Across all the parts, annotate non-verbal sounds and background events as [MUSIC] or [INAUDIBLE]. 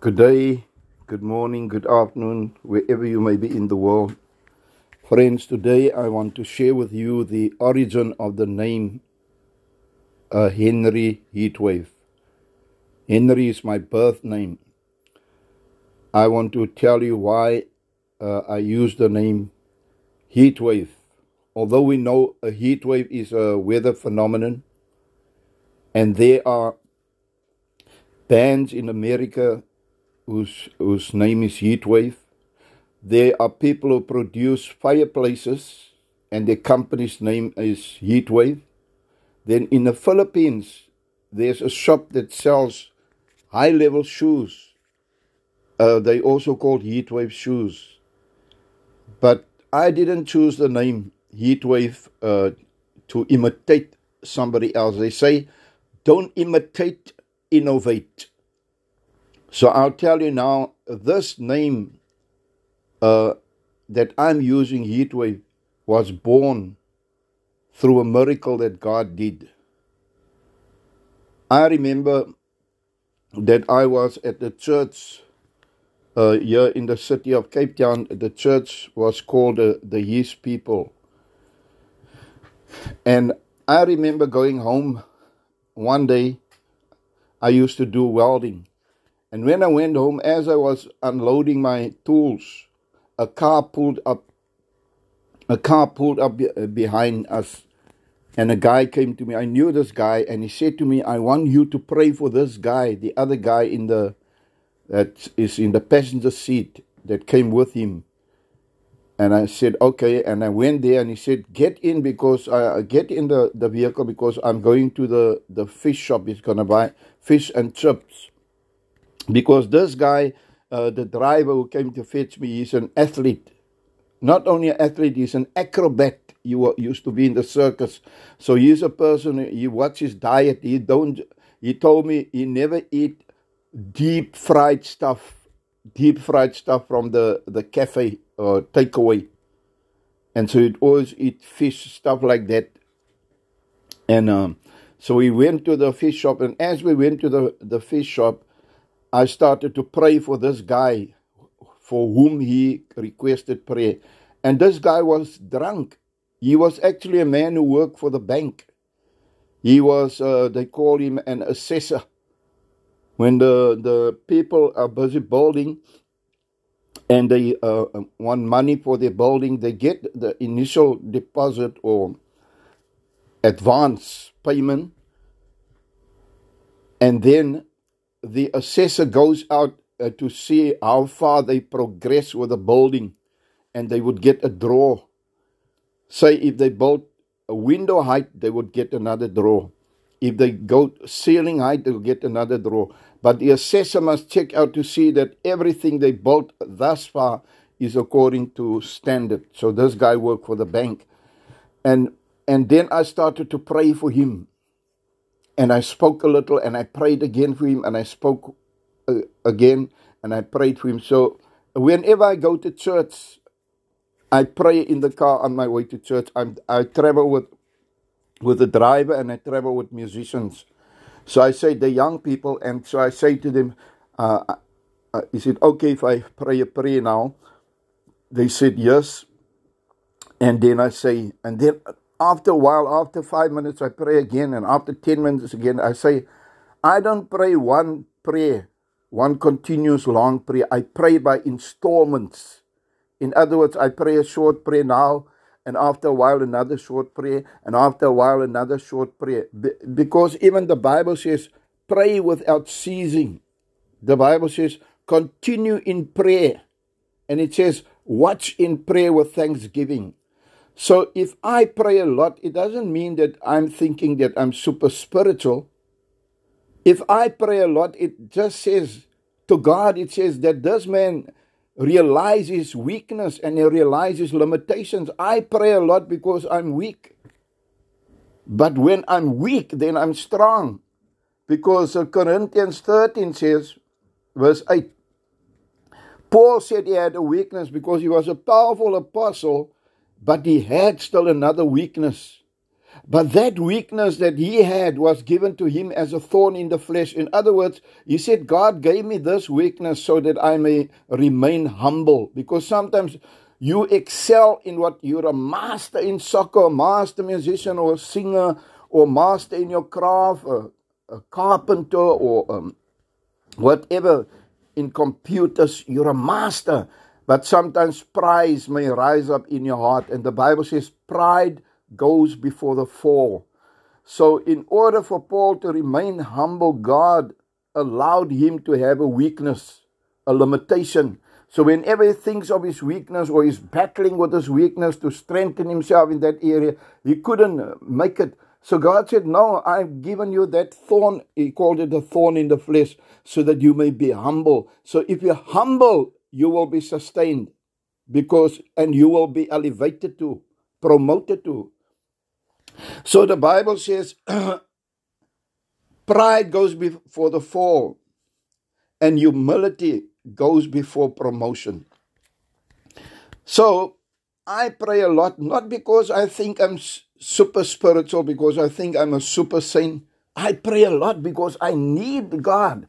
Good day, good morning, good afternoon, wherever you may be in the world. Friends, today I want to share with you the origin of the name uh, Henry Heatwave. Henry is my birth name. I want to tell you why uh, I use the name Heatwave. Although we know a heatwave is a weather phenomenon, and there are bands in America whose, whose name is Heatwave. There are people who produce fireplaces, and their company's name is Heatwave. Then in the Philippines, there's a shop that sells high level shoes. Uh, they also called Heatwave shoes. But I didn't choose the name Heatwave uh, to imitate somebody else. They say, don't imitate, innovate. So I'll tell you now, this name uh, that I'm using, Heatwave, was born through a miracle that God did. I remember that I was at the church uh, here in the city of Cape Town. The church was called uh, the His People. And I remember going home one day. I used to do welding. And when I went home, as I was unloading my tools, a car pulled up. A car pulled up uh, behind us, and a guy came to me. I knew this guy, and he said to me, "I want you to pray for this guy, the other guy in the that is in the passenger seat that came with him." And I said, "Okay." And I went there, and he said, "Get in because I get in the the vehicle because I'm going to the the fish shop. He's gonna buy fish and chips." Because this guy, uh, the driver who came to fetch me, he's an athlete. Not only an athlete, he's an acrobat. He used to be in the circus, so he's a person. He watches his diet. He don't. He told me he never eat deep fried stuff, deep fried stuff from the the cafe or takeaway, and so he'd always eat fish stuff like that. And um, so we went to the fish shop, and as we went to the the fish shop, I started to pray for this guy for whom he requested prayer. And this guy was drunk. He was actually a man who worked for the bank. He was, uh, they call him an assessor. When the, the people are busy building and they uh, want money for their building, they get the initial deposit or advance payment. And then the assessor goes out uh, to see how far they progress with the building and they would get a draw. Say if they built a window height, they would get another draw. If they go ceiling height, they'll get another draw. But the assessor must check out to see that everything they built thus far is according to standard. So this guy worked for the bank. And and then I started to pray for him and I spoke a little and I prayed again for him and I spoke uh, again and I prayed for him. So whenever I go to church, I pray in the car on my way to church. I'm, I travel with with the driver and I travel with musicians. So I say the young people, and so I say to them, uh, uh, "Is it okay if I pray a prayer now?" They said yes, and then I say, and then after a while, after five minutes, I pray again, and after 10 minutes again, I say, I don't pray one prayer, one continuous long prayer. I pray by installments. In other words, I pray a short prayer now, and after a while, another short prayer, and after a while, another short prayer. Be- because even the Bible says, pray without ceasing. The Bible says, continue in prayer. And it says, watch in prayer with thanksgiving. So if I pray a lot, it doesn't mean that I'm thinking that I'm super spiritual. If I pray a lot, it just says to God, it says that this man realizes weakness and he realizes limitations. I pray a lot because I'm weak. But when I'm weak, then I'm strong. Because Corinthians 13 says, verse 8, Paul said he had a weakness because he was a powerful apostle but he had still another weakness. But that weakness that he had was given to him as a thorn in the flesh. In other words, he said, God gave me this weakness so that I may remain humble. Because sometimes you excel in what you're a master in soccer, a master musician, or a singer, or master in your craft, a, a carpenter, or um, whatever in computers, you're a master. But sometimes pride may rise up in your heart. And the Bible says, pride goes before the fall. So, in order for Paul to remain humble, God allowed him to have a weakness, a limitation. So, whenever he thinks of his weakness or he's battling with his weakness to strengthen himself in that area, he couldn't make it. So, God said, No, I've given you that thorn. He called it a thorn in the flesh, so that you may be humble. So, if you're humble, you will be sustained because, and you will be elevated to, promoted to. So the Bible says [CLEARS THROAT] pride goes before the fall, and humility goes before promotion. So I pray a lot, not because I think I'm super spiritual, because I think I'm a super saint. I pray a lot because I need God.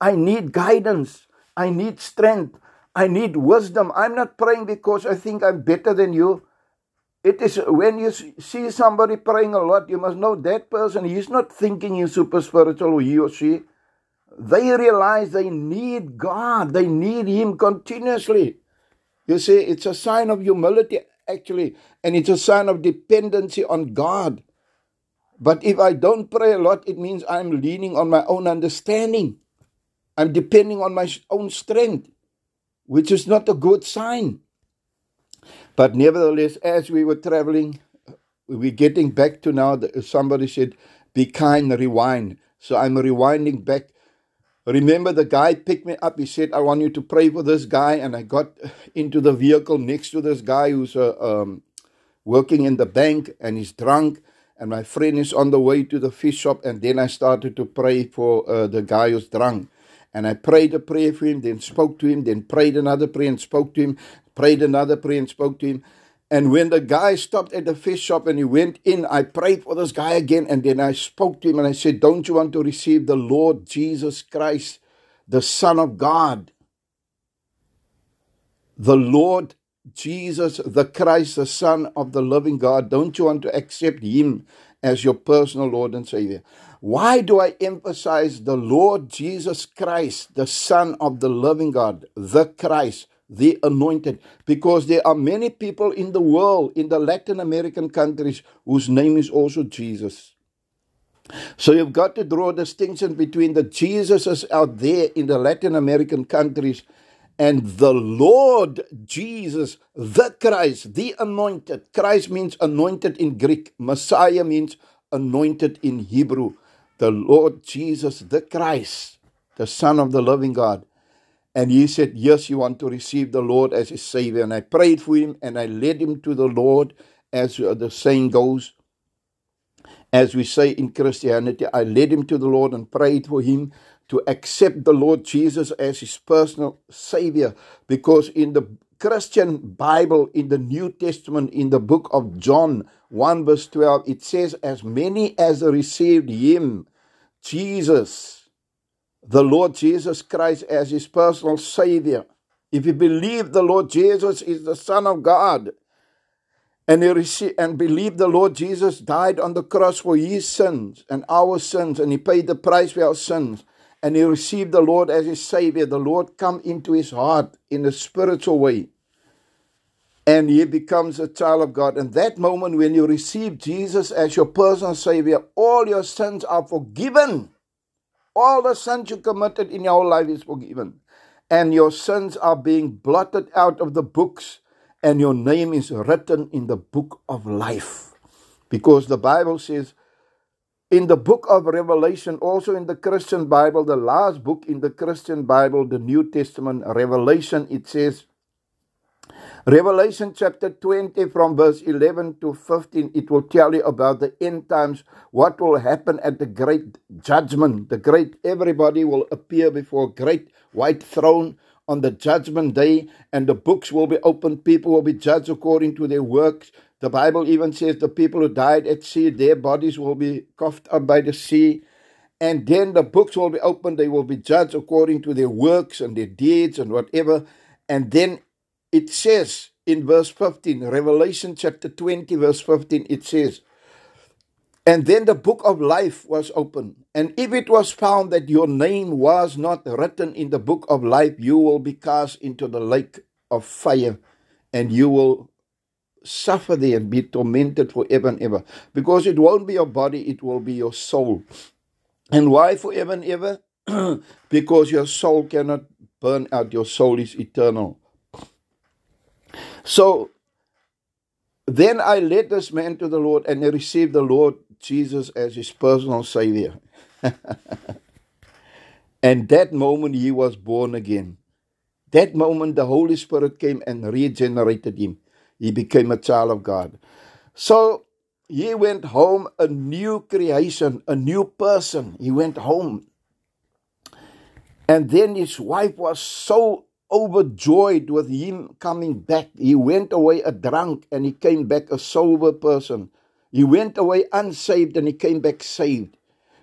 I need guidance. I need strength. I need wisdom. I'm not praying because I think I'm better than you. It is when you see somebody praying a lot, you must know that person, he's not thinking in super spiritual, he or she. They realize they need God, they need Him continuously. You see, it's a sign of humility, actually, and it's a sign of dependency on God. But if I don't pray a lot, it means I'm leaning on my own understanding. I'm depending on my own strength, which is not a good sign. But nevertheless, as we were traveling, we're getting back to now. Somebody said, Be kind, rewind. So I'm rewinding back. Remember, the guy picked me up. He said, I want you to pray for this guy. And I got [LAUGHS] into the vehicle next to this guy who's uh, um, working in the bank and he's drunk. And my friend is on the way to the fish shop. And then I started to pray for uh, the guy who's drunk. And I prayed a prayer for him, then spoke to him, then prayed another prayer and spoke to him prayed another prayer and spoke to him. And when the guy stopped at the fish shop and he went in, I prayed for this guy again. And then I spoke to him and I said, Don't you want to receive the Lord Jesus Christ, the Son of God? The Lord Jesus, the Christ, the Son of the living God. Don't you want to accept him as your personal Lord and Savior? Why do I emphasize the Lord Jesus Christ, the Son of the living God, the Christ? the anointed because there are many people in the world in the Latin American countries whose name is also Jesus. So you've got to draw a distinction between the Jesuses out there in the Latin American countries and the Lord Jesus, the Christ, the anointed. Christ means anointed in Greek. Messiah means anointed in Hebrew. The Lord Jesus, the Christ, the Son of the living God. And he said, Yes, you want to receive the Lord as his Savior. And I prayed for him and I led him to the Lord, as the saying goes. As we say in Christianity, I led him to the Lord and prayed for him to accept the Lord Jesus as his personal Savior. Because in the Christian Bible, in the New Testament, in the book of John 1 verse 12, it says, As many as received him, Jesus, the Lord Jesus Christ as his personal Savior, if you believe the Lord Jesus is the Son of God, and he receive, and believe the Lord Jesus died on the cross for his sins and our sins, and he paid the price for our sins, and he received the Lord as his Savior, the Lord come into his heart in a spiritual way. And he becomes a child of God. And that moment when you receive Jesus as your personal Savior, all your sins are forgiven. All the sins you committed in your life is forgiven. And your sins are being blotted out of the books, and your name is written in the book of life. Because the Bible says, in the book of Revelation, also in the Christian Bible, the last book in the Christian Bible, the New Testament, Revelation, it says, Revelation chapter 20 from verse 11 to 15, it will tell you about the end times, what will happen at the great judgment. The great, everybody will appear before a great white throne on the judgment day, and the books will be opened. People will be judged according to their works. The Bible even says the people who died at sea, their bodies will be coughed up by the sea. And then the books will be opened. They will be judged according to their works and their deeds and whatever. And then it says in verse 15, Revelation chapter 20, verse 15, it says, And then the book of life was opened. And if it was found that your name was not written in the book of life, you will be cast into the lake of fire and you will suffer there and be tormented forever and ever. Because it won't be your body, it will be your soul. And why forever and ever? [CLEARS THROAT] because your soul cannot burn out, your soul is eternal. So then I led this man to the Lord and he received the Lord Jesus as his personal Savior. [LAUGHS] and that moment he was born again. That moment the Holy Spirit came and regenerated him. He became a child of God. So he went home a new creation, a new person. He went home. And then his wife was so overjoyed with him coming back. He went away a drunk and he came back a sober person. He went away unsaved and he came back saved.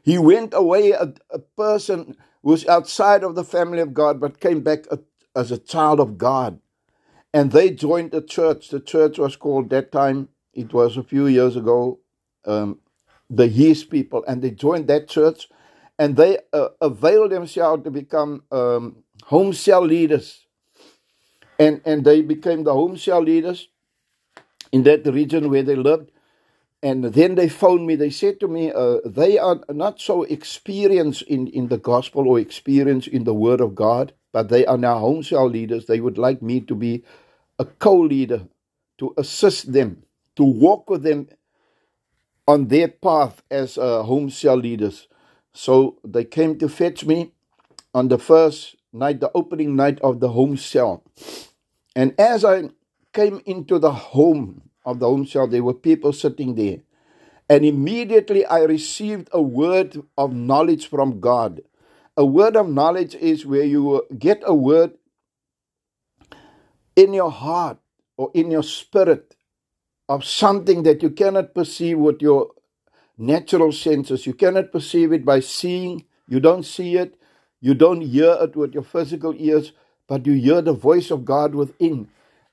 He went away a, a person who was outside of the family of God but came back a, as a child of God. And they joined the church. The church was called that time, it was a few years ago, um, the His people. And they joined that church and they uh, availed themselves to become um, home cell leaders. And, and they became the home cell leaders in that region where they lived. And then they phoned me. They said to me, uh, they are not so experienced in, in the gospel or experienced in the word of God, but they are now home cell leaders. They would like me to be a co leader to assist them, to walk with them on their path as uh, home cell leaders. So they came to fetch me on the first night, the opening night of the home cell. And as I came into the home of the home cell, there were people sitting there. And immediately I received a word of knowledge from God. A word of knowledge is where you get a word in your heart or in your spirit of something that you cannot perceive with your natural senses. You cannot perceive it by seeing, you don't see it, you don't hear it with your physical ears, but you hear the voice of God within.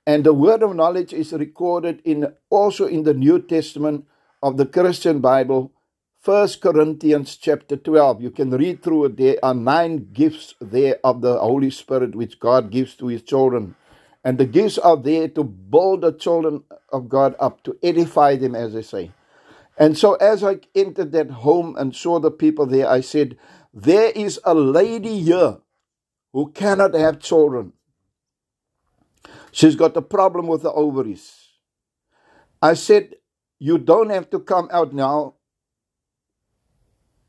And the word of knowledge is recorded in also in the New Testament of the Christian Bible, First Corinthians chapter 12. You can read through it. There are nine gifts there of the Holy Spirit which God gives to his children. And the gifts are there to build the children of God up, to edify them, as they say. And so, as I entered that home and saw the people there, I said, There is a lady here who cannot have children. She's got a problem with the ovaries. I said, You don't have to come out now,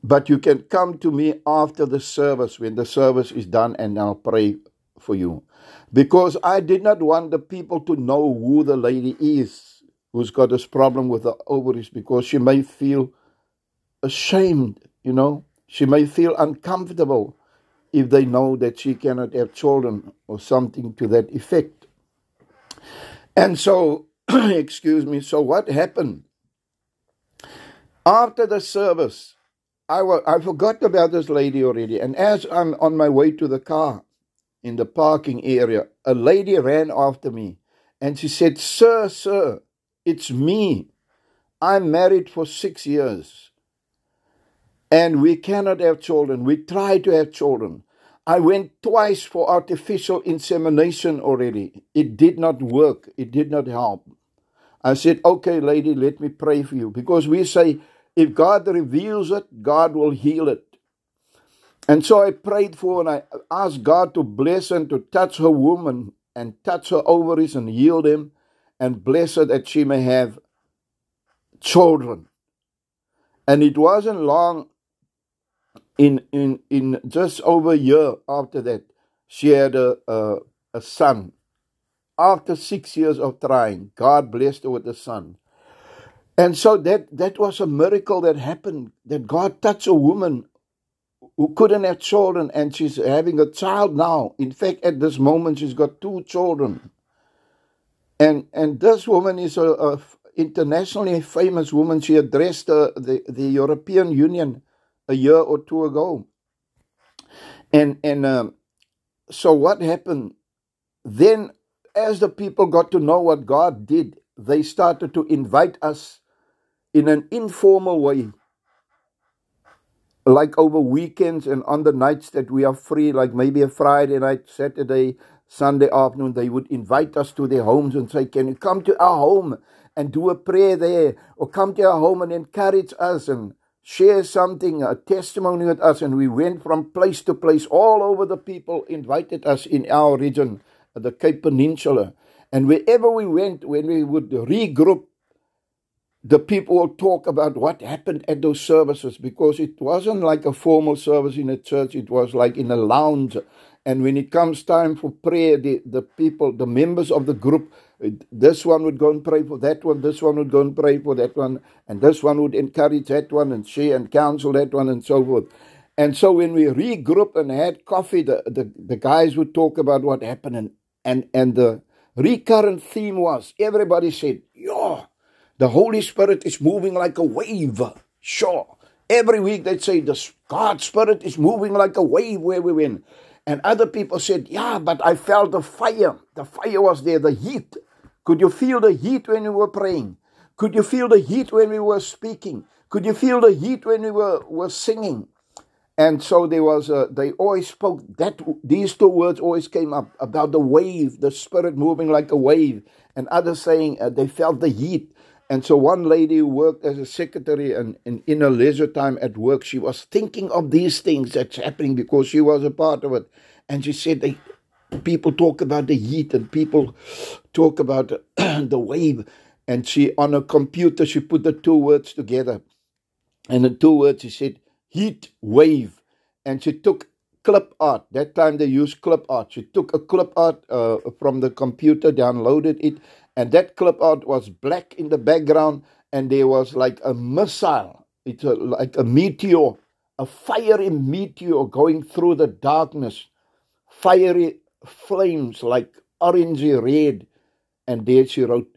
but you can come to me after the service when the service is done, and I'll pray for you because I did not want the people to know who the lady is who's got this problem with the ovaries because she may feel ashamed, you know. She may feel uncomfortable if they know that she cannot have children or something to that effect. And so, [CLEARS THROAT] excuse me, so what happened? After the service, I, I forgot about this lady already. And as I'm on my way to the car, in the parking area, a lady ran after me and she said, Sir, sir, it's me. I'm married for six years and we cannot have children. We try to have children. I went twice for artificial insemination already. It did not work, it did not help. I said, Okay, lady, let me pray for you. Because we say, if God reveals it, God will heal it. And so I prayed for and I asked God to bless and to touch her woman and touch her ovaries and heal them and bless her that she may have children. And it wasn't long, in, in, in just over a year after that, she had a, a, a son. After six years of trying, God blessed her with a son. And so that, that was a miracle that happened, that God touched a woman who couldn't have children and she's having a child now. In fact, at this moment, she's got two children. And and this woman is a, a internationally famous woman. She addressed the, the, the European Union a year or two ago. And, and um, so what happened? Then, as the people got to know what God did, they started to invite us in an informal way like over weekends and on the nights that we are free, like maybe a Friday night, Saturday, Sunday afternoon, they would invite us to their homes and say, Can you come to our home and do a prayer there? Or come to our home and encourage us and share something, a testimony with us. And we went from place to place all over the people invited us in our region, the Cape Peninsula. And wherever we went, when we would regroup the people will talk about what happened at those services because it wasn't like a formal service in a church, it was like in a lounge. And when it comes time for prayer, the, the people, the members of the group, uh, this one would go and pray for that one, this one would go and pray for that one, and this one would encourage that one and share and counsel that one and so forth. And so when we regrouped and had coffee, the, the, the guys would talk about what happened. And, and, and the recurrent theme was everybody said, Yeah, the Holy Spirit is moving like a wave. Sure. Every week they'd say, the God's Spirit is moving like a wave where we went. And other people said, yeah, but I felt the fire. The fire was there, the heat. Could you feel the heat when we were praying? Could you feel the heat when we were speaking? Could you feel the heat when we were, were singing? And so there was a, they always spoke that these two words always came up about the wave, the spirit moving like a wave, and others saying uh, they felt the heat. And so one lady who worked as a secretary and, and in her leisure time at work, she was thinking of these things that's happening because she was a part of it. And she said, they, people talk about the heat and people talk about [CLEARS THROAT] the wave. And she, on a computer, she put the two words together. And the two words, she said, heat wave. And she took clip art. That time they used clip art. She took a clip art uh, from the computer, downloaded it, and that clip art was black in the background, and there was like a missile. It's a, like a meteor, a fiery meteor going through the darkness, fiery flames like orangey red. And there she wrote,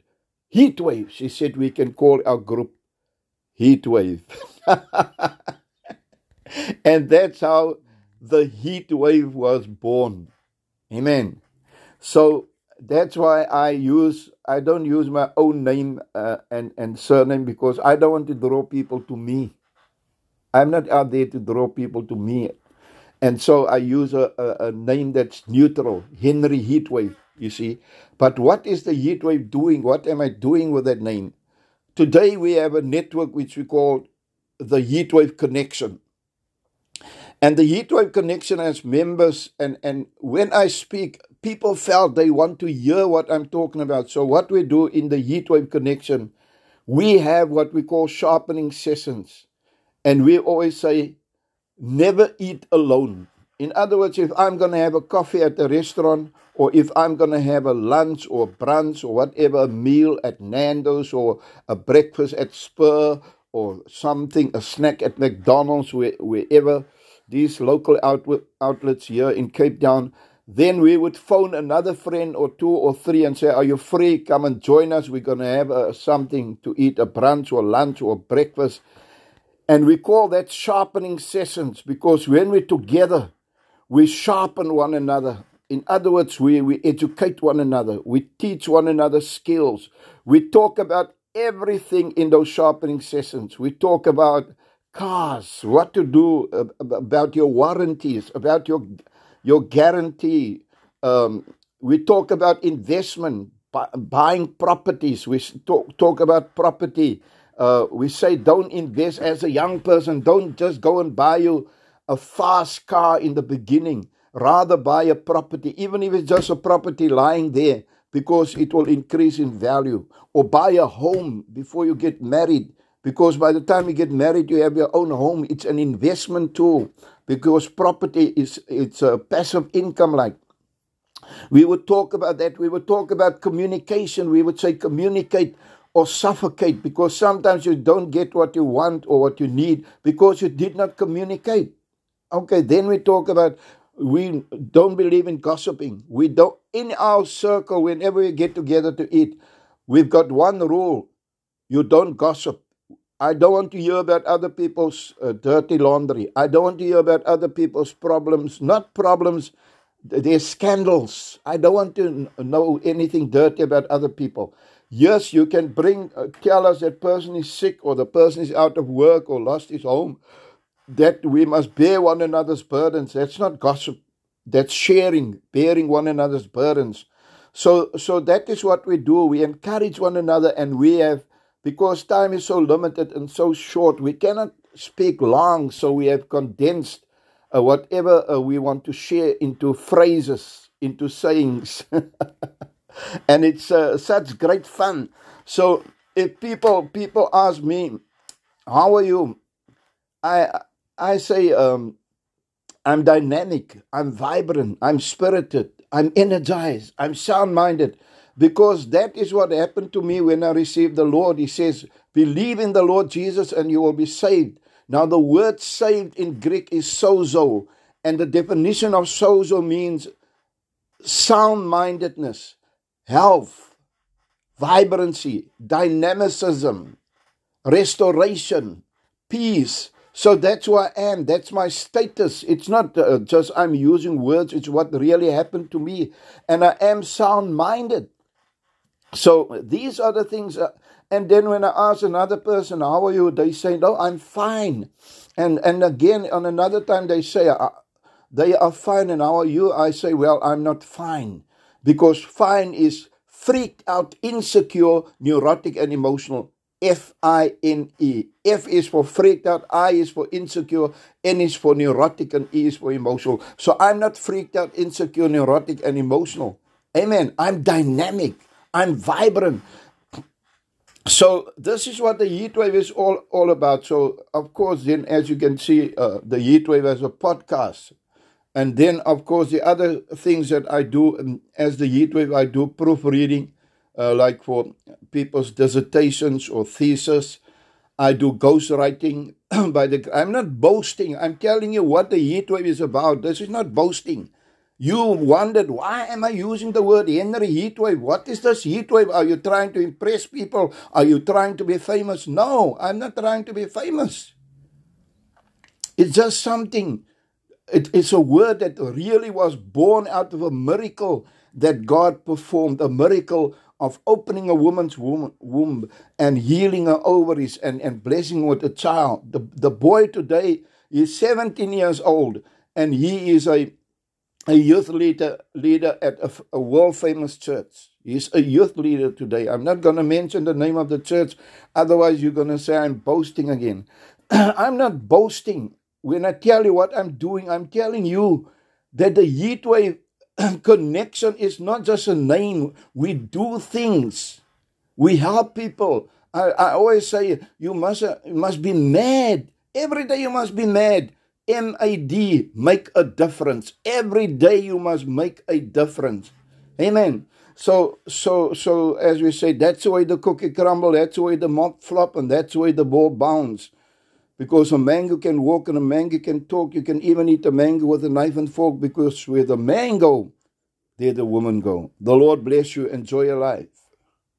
Heat wave. She said we can call our group Heat Wave. [LAUGHS] and that's how the heat wave was born. Amen. So that's why I use I don't use my own name uh, and and surname because I don't want to draw people to me. I'm not out there to draw people to me, and so I use a, a, a name that's neutral, Henry Heatwave. You see, but what is the Heatwave doing? What am I doing with that name? Today we have a network which we call the Heatwave Connection. And the Heatwave Connection has members, and, and when I speak, people felt they want to hear what I'm talking about. So, what we do in the Heatwave Connection, we have what we call sharpening sessions. And we always say, never eat alone. In other words, if I'm going to have a coffee at a restaurant, or if I'm going to have a lunch or brunch or whatever, a meal at Nando's or a breakfast at Spur or something, a snack at McDonald's, where, wherever these local outlets here in Cape Town, then we would phone another friend or two or three and say, Are you free? Come and join us. We're going to have uh, something to eat, a brunch or lunch or breakfast. And we call that sharpening sessions because when we're together, we sharpen one another. In other words, we, we educate one another, we teach one another skills. We talk about everything in those sharpening sessions. We talk about cars, what to do about your warranties, about your your guarantee. Um, we talk about investment, buying properties. We talk, talk about property. Uh, we say don't invest as a young person. Don't just go and buy you a fast car in the beginning. Rather buy a property, even if it's just a property lying there, because it will increase in value. Or buy a home before you get married, because by the time you get married, you have your own home. It's an investment tool because property is it's a passive income like we would talk about that. We would talk about communication. We would say communicate or suffocate because sometimes you don't get what you want or what you need because you did not communicate. Okay then we talk about we don't believe in gossiping. We don't in our circle whenever we get together to eat we've got one rule. You don't gossip. I don't want to hear about other people's uh, dirty laundry. I don't want to hear about other people's problems, not problems, their scandals. I don't want to know anything dirty about other people. Yes, you can bring, uh, tell us that person is sick or the person is out of work or lost his home, that we must bear one another's burdens. That's not gossip. That's sharing, bearing one another's burdens. So, so that is what we do. We encourage one another and we have because time is so limited and so short, we cannot speak long, so we have condensed uh, whatever uh, we want to share into phrases, into sayings. [LAUGHS] and it's uh, such great fun. So if people people ask me, "How are you?" I I say, um, "I'm dynamic. I'm vibrant. I'm spirited. I'm energized. I'm sound-minded." Because that is what happened to me when I received the Lord. He says, Believe in the Lord Jesus and you will be saved. Now, the word saved in Greek is sozo, and the definition of sozo means sound mindedness, health, vibrancy, dynamicism, restoration, peace. So that's who I am. That's my status. It's not uh, just I'm using words, it's what really happened to me. And I am sound minded. So these are the things. Uh, and then when I ask another person, "How are you?" they say, "No, I'm fine." And and again on another time they say, uh, "They are fine." And how are you? I say, "Well, I'm not fine," because fine is freaked out, insecure, neurotic, and emotional. F I N E. F is for freaked out, I is for insecure, N is for neurotic, and E is for emotional. So I'm not freaked out, insecure, neurotic, and emotional. Amen. I'm dynamic. I'm vibrant. So this is what the heat wave is all, all about. So of course, then as you can see, uh, the heat wave as a podcast, and then of course the other things that I do um, as the heat wave, I do proofreading, uh, like for people's dissertations or thesis. I do ghostwriting [CLEARS THROAT] by the. I'm not boasting. I'm telling you what the heat wave is about. This is not boasting. You wondered, why am I using the word Henry Heatwave? What is this heatwave? Are you trying to impress people? Are you trying to be famous? No, I'm not trying to be famous. It's just something. It is a word that really was born out of a miracle that God performed, a miracle of opening a woman's womb and healing her ovaries and, and blessing her with a child. The, the boy today is 17 years old and he is a a youth leader leader at a, a world famous church. He's a youth leader today. I'm not going to mention the name of the church, otherwise, you're going to say I'm boasting again. [CLEARS THROAT] I'm not boasting. When I tell you what I'm doing, I'm telling you that the Heatwave [CLEARS THROAT] connection is not just a name. We do things, we help people. I, I always say you must, uh, you must be mad. Every day you must be mad. MAD, make a difference. Every day you must make a difference. Amen. So, so, so, as we say, that's the way the cookie crumble, that's the way the mop flop, and that's the way the ball bounce. Because a mango can walk and a mango can talk. You can even eat a mango with a knife and fork because where the man go, there the woman go. The Lord bless you. Enjoy your life.